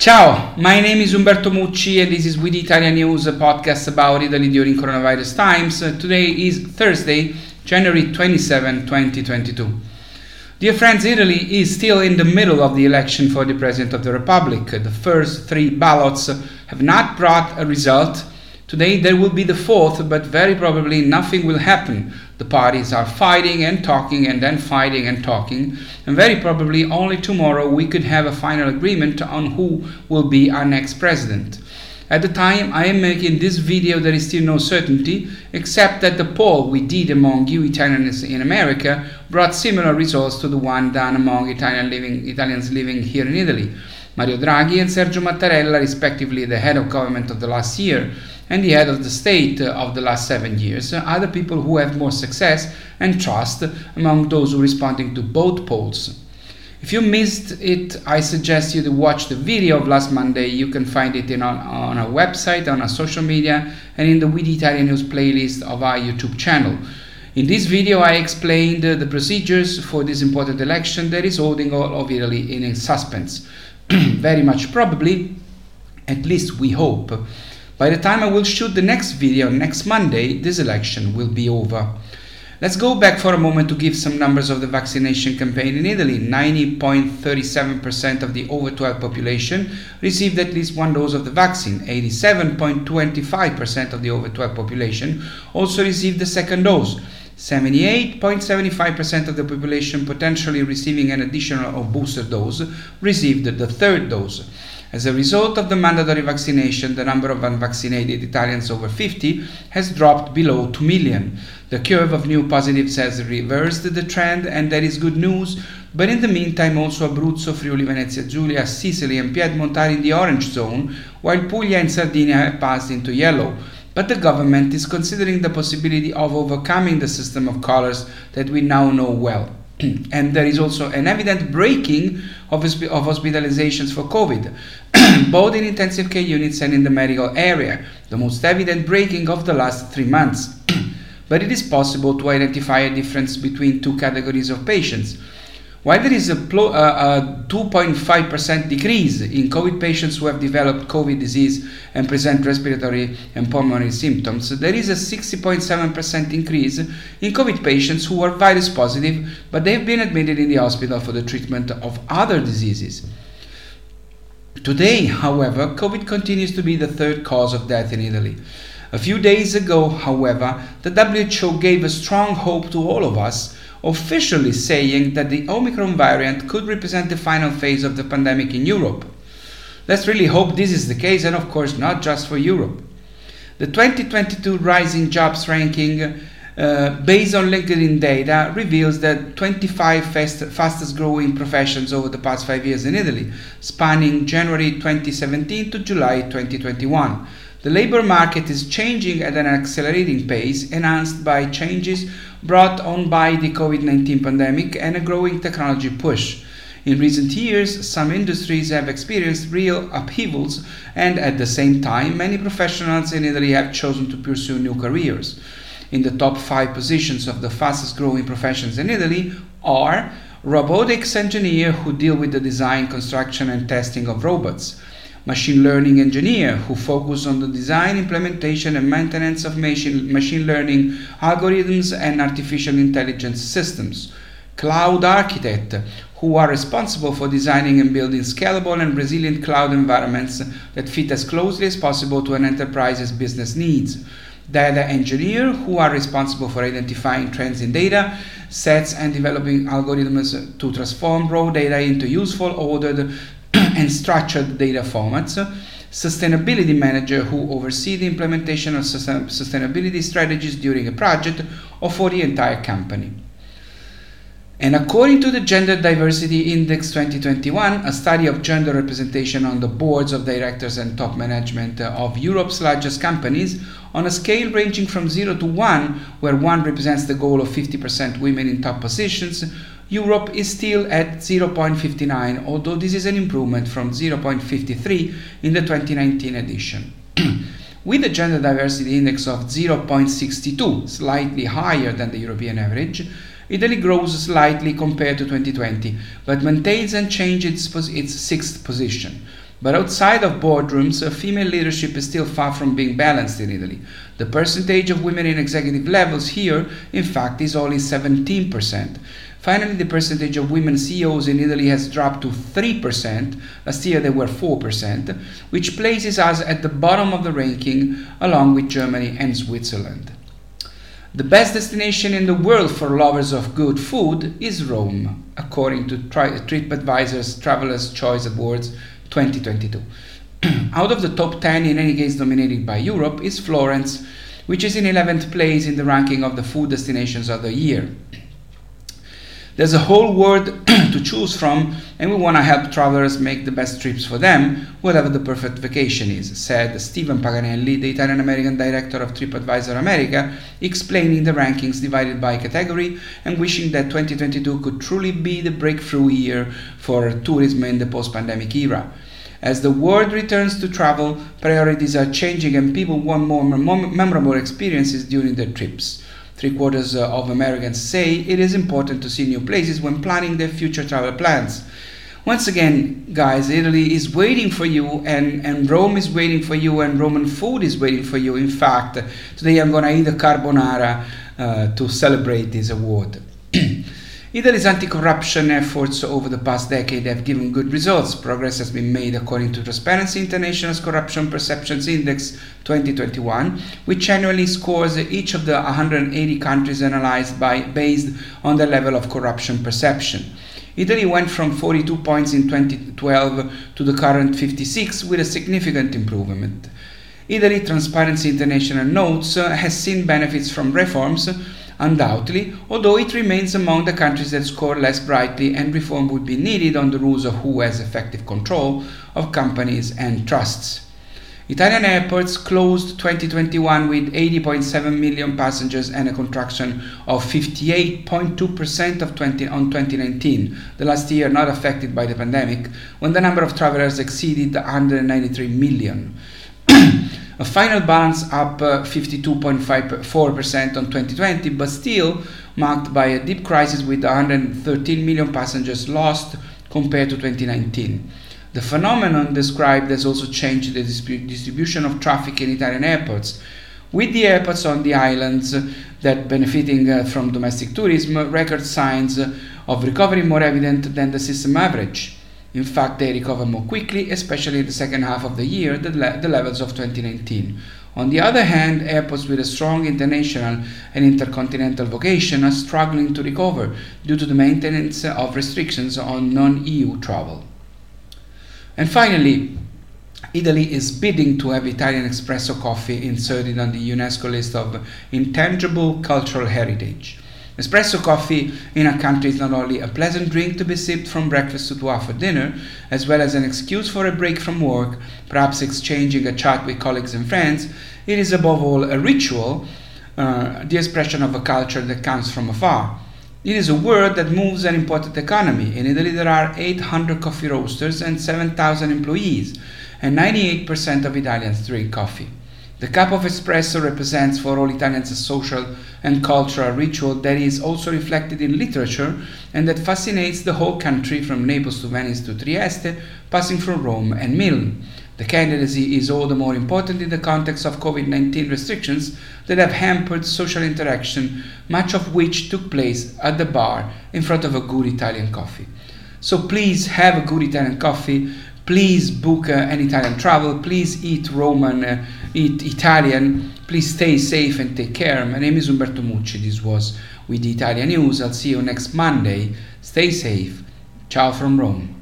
Ciao, my name is Umberto Mucci and this is We the Italians News, a podcast about Italy during coronavirus times. Today is Thursday, January 27, 2022. Dear friends, Italy is still in the middle of the election for the President of the Republic. The first three ballots have not brought a result. Today there will be the fourth, but very probably nothing will happen. The parties are fighting and talking and then fighting and talking, and very probably only tomorrow we could have a final agreement on who will be our next president. At the time I am making this video, there is still no certainty, except that the poll we did among you Italians in America brought similar results to the one done among Italian living, Italians living here in Italy. Mario Draghi and Sergio Mattarella, respectively the head of government of the last year, and the head of the state uh, of the last seven years uh, are the people who have more success and trust among those responding to both polls. If you missed it, I suggest you to watch the video of last Monday. You can find it in on, on our website, on our social media, and in the We the Italians News playlist of our YouTube channel. In this video, I explained uh, the procedures for this important election that is holding all of Italy in suspense. Very much probably, at least we hope, by the time I will shoot the next video next Monday, this election will be over. Let's go back for a moment to give some numbers of the vaccination campaign in Italy. 90.37% of the over 12 population received at least one dose of the vaccine. 87.25% of the over 12 population also received the second dose. 78.75% of the population potentially receiving an additional or booster dose received the third dose. As a result of the mandatory vaccination, the number of unvaccinated Italians over 50 has dropped below 2 million. The curve of new positives has reversed the trend, and that is good news. But in the meantime, also Abruzzo, Friuli, Venezia Giulia, Sicily, and Piedmont are in the orange zone, while Puglia and Sardinia have passed into yellow. But the government is considering the possibility of overcoming the system of colors that we now know well. and there is also an evident breaking of, of hospitalizations for COVID, both in intensive care units and in the medical area, the most evident breaking of the last three months. but it is possible to identify a difference between two categories of patients. While there is a, pl- uh, a 2.5% decrease in COVID patients who have developed COVID disease and present respiratory and pulmonary symptoms, there is a 60.7% increase in COVID patients who are virus positive but they have been admitted in the hospital for the treatment of other diseases. Today, however, COVID continues to be the third cause of death in Italy. A few days ago, however, the WHO gave a strong hope to all of us officially saying that the Omicron variant could represent the final phase of the pandemic in Europe. Let's really hope this is the case, and of course, not just for Europe. The 2022 Rising Jobs ranking, uh, based on LinkedIn data, reveals that 25 fast, fastest growing professions over the past five years in Italy, spanning January 2017 to July 2021. The labor market is changing at an accelerating pace, enhanced by changes brought on by the COVID 19 pandemic and a growing technology push. In recent years, some industries have experienced real upheavals, and at the same time, many professionals in Italy have chosen to pursue new careers. In the top five positions of the fastest growing professions in Italy are robotics engineer who deal with the design, construction, and testing of robots, machine learning engineer who focus on the design, implementation, and maintenance of machine, machine learning algorithms and artificial intelligence systems. Cloud architect who are responsible for designing and building scalable and resilient cloud environments that fit as closely as possible to an enterprise's business needs. Data engineer who are responsible for identifying trends in data sets and developing algorithms to transform raw data into useful, ordered, and structured data formats, sustainability manager who oversee the implementation of sustainability strategies during a project or for the entire company. And according to the Gender Diversity Index 2021, a study of gender representation on the boards of directors and top management uh, of Europe's largest companies, on a scale ranging from 0 to 1, where 1 represents the goal of 50% women in top positions, Europe is still at 0.59, although this is an improvement from 0.53 in the 2019 edition. With a gender diversity index of 0.62, slightly higher than the European average, Italy grows slightly compared to 2020, but maintains unchanged its, its sixth position. But outside of boardrooms, female leadership is still far from being balanced in Italy. The percentage of women in executive levels here, in fact, is only 17%. Finally, the percentage of women CEOs in Italy has dropped to 3%. Last year they were 4%, which places us at the bottom of the ranking along with Germany and Switzerland. The best destination in the world for lovers of good food is Rome, according to TripAdvisor's Traveler's Choice Awards 2022. Out of the top 10, in any case dominated by Europe, is Florence, which is in 11th place in the ranking of the food destinations of the year. There's a whole world to choose from, and we want to help travelers make the best trips for them, whatever the perfect vacation is, said Stephen Paganelli, the Italian American director of TripAdvisor America, explaining the rankings divided by category and wishing that 2022 could truly be the breakthrough year for tourism in the post pandemic era. As the world returns to travel, priorities are changing and people want more memorable experiences during their trips. Three quarters uh, of Americans say it is important to see new places when planning their future travel plans. Once again, guys, Italy is waiting for you, and, and Rome is waiting for you, and Roman food is waiting for you. In fact, today I'm gonna eat a carbonara uh, to celebrate this award. Italy's anti-corruption efforts over the past decade have given good results. Progress has been made according to Transparency International's Corruption Perceptions Index 2021, which annually scores each of the 180 countries analyzed by based on the level of corruption perception. Italy went from 42 points in 2012 to the current 56 with a significant improvement. Italy, Transparency International notes, uh, has seen benefits from reforms undoubtedly, although it remains among the countries that score less brightly and reform would be needed on the rules of who has effective control of companies and trusts. Italian airports closed 2021 with 80.7 million passengers and a contraction of 58.2% of 20 on 2019, the last year not affected by the pandemic, when the number of travelers exceeded 193 million. A final balance up 52.54% uh, on 2020, but still marked by a deep crisis with 113 million passengers lost compared to 2019. The phenomenon described has also changed the distribution of traffic in Italian airports, with the airports on the islands that benefiting uh, from domestic tourism record signs of recovery more evident than the system average. In fact, they recover more quickly, especially in the second half of the year, than le- the levels of 2019. On the other hand, airports with a strong international and intercontinental vocation are struggling to recover due to the maintenance of restrictions on non EU travel. And finally, Italy is bidding to have Italian espresso coffee inserted on the UNESCO list of intangible cultural heritage. Espresso coffee in a country is not only a pleasant drink to be sipped from breakfast to two after dinner, as well as an excuse for a break from work, perhaps exchanging a chat with colleagues and friends, it is above all a ritual, uh, the expression of a culture that comes from afar. It is a word that moves an important economy. In Italy, there are 800 coffee roasters and 7,000 employees, and 98% of Italians drink coffee. The cup of espresso represents for all Italians a social and cultural ritual that is also reflected in literature and that fascinates the whole country from Naples to Venice to Trieste, passing through Rome and Milan. The candidacy is all the more important in the context of COVID 19 restrictions that have hampered social interaction, much of which took place at the bar in front of a good Italian coffee. So please have a good Italian coffee please book uh, an Italian travel, please eat Roman, uh, eat Italian, please stay safe and take care. My name is Umberto Mucci. This was with the Italian News. I'll see you next Monday. Stay safe. Ciao from Rome.